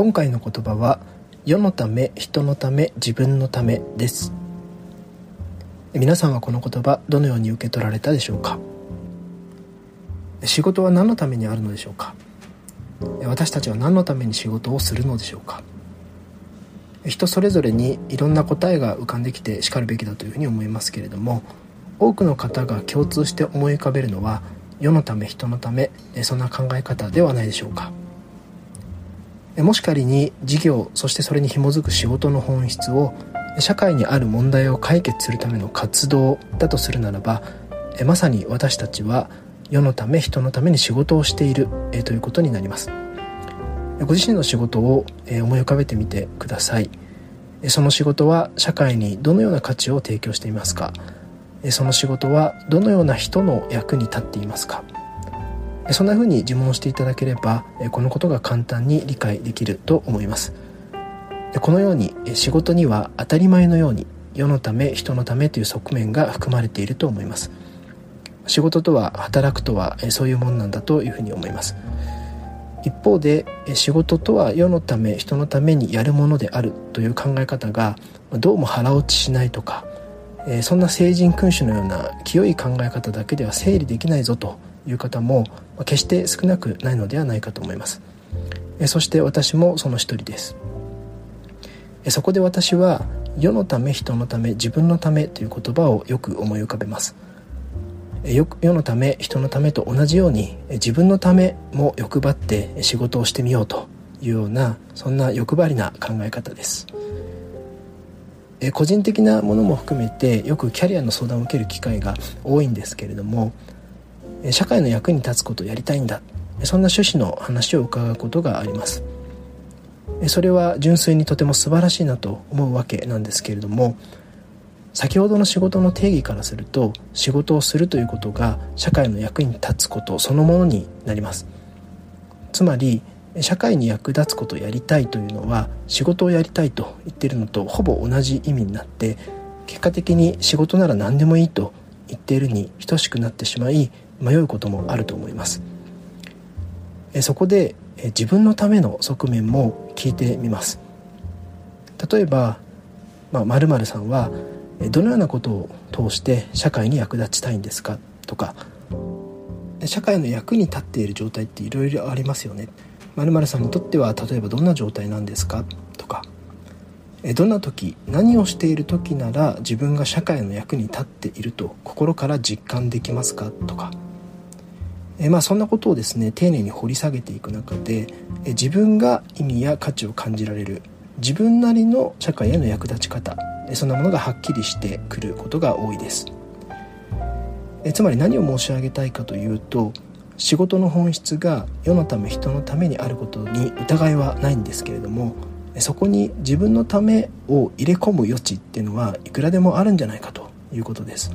今回の言葉は世のため人のため自分のためです。皆さんはこの言葉どのように受け取られたでしょうか？仕事は何のためにあるのでしょうか？私たちは何のために仕事をするのでしょうか？人それぞれにいろんな答えが浮かんできてしかるべきだというふうに思いますけれども多くの方が共通して思い浮かべるのは世のため人のためそんな考え方ではないでしょうか？もし仮に事業そしてそれに紐づく仕事の本質を社会にある問題を解決するための活動だとするならばまさに私たちは世のため人のために仕事をしているということになります。ご自身の仕事を思い浮かべてみてください。その仕事は社会にどのような価値を提供していますか？その仕事はどのような人の役に立っていますか？そんな風に自問していただければこのことが簡単に理解できると思います。このように仕事には当たり前のように世のため人のためという側面が含まれていると思います。仕事とは働くとはそういうもんなんだというふうに思います。一方で仕事とは世のため人のためにやるものであるという考え方がどうも腹落ちしないとかそんな聖人君主のような清い考え方だけでは整理できないぞという方も決して少なくないのではないかと思います。そして私もその一人です。そこで私は世のため人のため自分のためという言葉をよく思い浮かべます。世のため人のためと同じように自分のためも欲張って仕事をしてみようというようなそんな欲張りな考え方です。個人的なものも含めてよくキャリアの相談を受ける機会が多いんですけれども社会の役に立つことをやりたいんだ。そんな趣旨の話を伺うことがあります。それは純粋にとても素晴らしいなと思うわけなんですけれども先ほどの仕事の定義からすると仕事をするということが社会の役に立つことそのものになります。つまり社会に役立つことをやりたいというのは仕事をやりたいと言っているのとほぼ同じ意味になって結果的に仕事なら何でもいいと言っているに等しくなってしまい迷うこともあると思います。そこで自分のための側面も聞いてみます。例えばまる、まるさんはどのようなことを通して社会に役立ちたいんですか？とか社会の役に立っている状態っていろいろありますよね。まるさんにとっては例えばどんな状態なんですか？とかどんな時何をしている時なら自分が社会の役に立っていると心から実感できますか？とかえまあ、そんなことをですね丁寧に掘り下げていく中でえ自分が意味や価値を感じられる自分なりの社会への役立ち方えそんなものがはっきりしてくることが多いです。えつまり何を申し上げたいかというと仕事の本質が世のため人のためにあることに疑いはないんですけれどもそこに自分のためを入れ込む余地っていうのはいくらでもあるんじゃないかということです。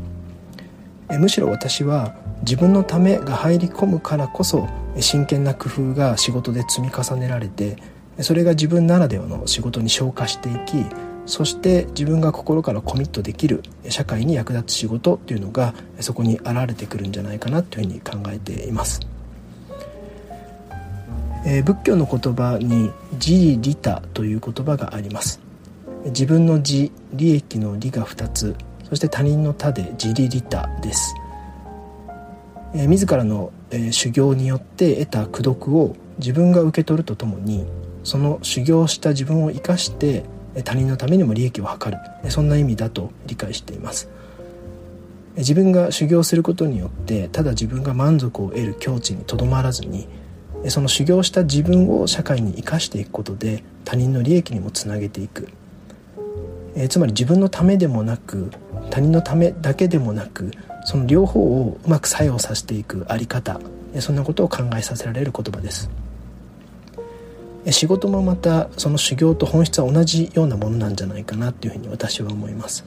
えむしろ私は自分のためが入り込むからこそ真剣な工夫が仕事で積み重ねられてそれが自分ならではの仕事に昇華していきそして自分が心からコミットできる社会に役立つ仕事っていうのがそこに現れてくるんじゃないかなというふうに考えています。えー、仏教の言葉に「自利他」という言葉があります自分の自利益の利が2つそして他人の他で自利利他です。え自らの、え修行によって得た功徳を自分が受け取るとともにその修行した自分を生かして他人のためにも利益を図る。そんな意味だと理解しています。自分が修行することによってただ自分が満足を得る境地にとどまらずにその修行した自分を社会に生かしていくことで他人の利益にもつなげていく。えつまり自分のためでもなく他人のためだけでもなくその両方をうまく作用させていくあり方そんなことを考えさせられる言葉です。仕事もまたその修行と本質は同じようなものなんじゃないかなっていうふうに私は思います。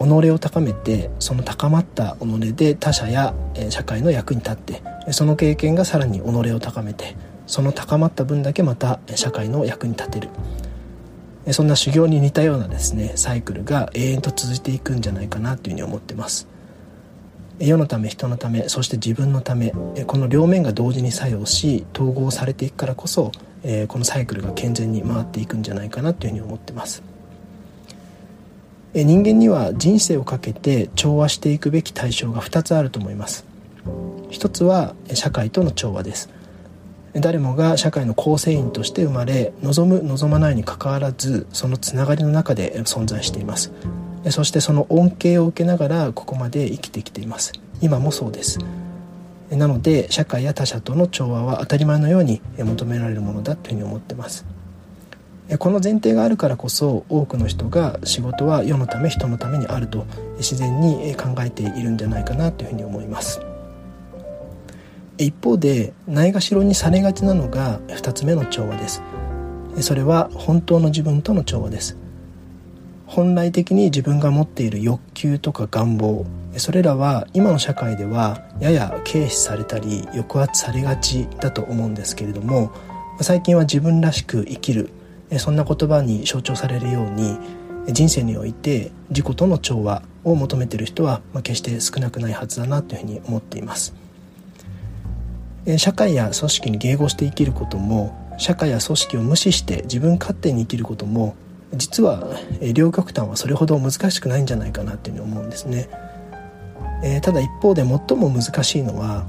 己を高めてその高まった己で他者や社会の役に立ってその経験がさらに己を高めてその高まった分だけまた社会の役に立てる。そんな修行に似たようなですねサイクルが永遠と続いていくんじゃないかなというふうに思ってます。世のため人のためそして自分のためこの両面が同時に作用し統合されていくからこそえこのサイクルが健全に回っていくんじゃないかなというふうに思ってます。人間には人生をかけて調和していくべき対象が2つあると思います。一つは社会との調和です。誰もが社会の構成員として生まれ望む望まないにかかわらずそのつながりの中で存在しています。そしてその恩恵を受けながらここまで生きてきています。今もそうです。なので社会や他者との調和は当たり前のように求められるものだというふうに思ってます。この前提があるからこそ多くの人が仕事は世のため人のためにあると自然に考えているんじゃないかなというふうに思います。一方でないがしろにされがちなのが2つ目の調和です。それは本当の自分との調和です。本来的に自分が持っている欲求とか願望。それらは今の社会ではやや軽視されたり抑圧されがちだと思うんですけれども最近は自分らしく生きる。そんな言葉に象徴されるように人生において自己との調和を求めている人は決して少なくないはずだなというふうに思っています。社会や組織に迎合して生きることも社会や組織を無視して自分勝手に生きることも実は両極端はそれほど難しくないんじゃないかなというふうに思うんですね。えただ一方で最も難しいのは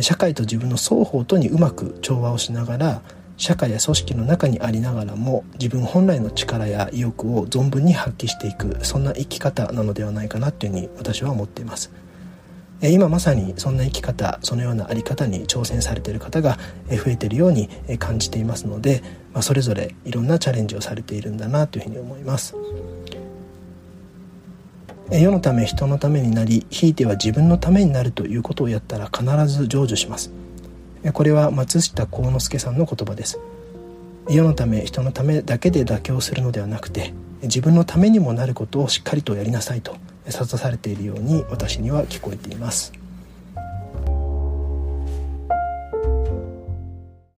社会と自分の双方とにうまく調和をしながら社会や組織の中にありながらも自分本来の力や意欲を存分に発揮していくそんな生き方なのではないかなというふうに私は思っています。今まさにそんな生き方そのような在り方に挑戦されている方が増えているように感じていますので、まあ、それぞれいろんなチャレンジをされているんだなというふうに思います。世のため人のためになりひいては自分のためになるということをやったら必ず成就します。これは松下幸之助さんの言葉です。世のため人のためだけで妥協するのではなくて自分のためにもなることをしっかりとやりなさいと。諭されているように私には聞こえています。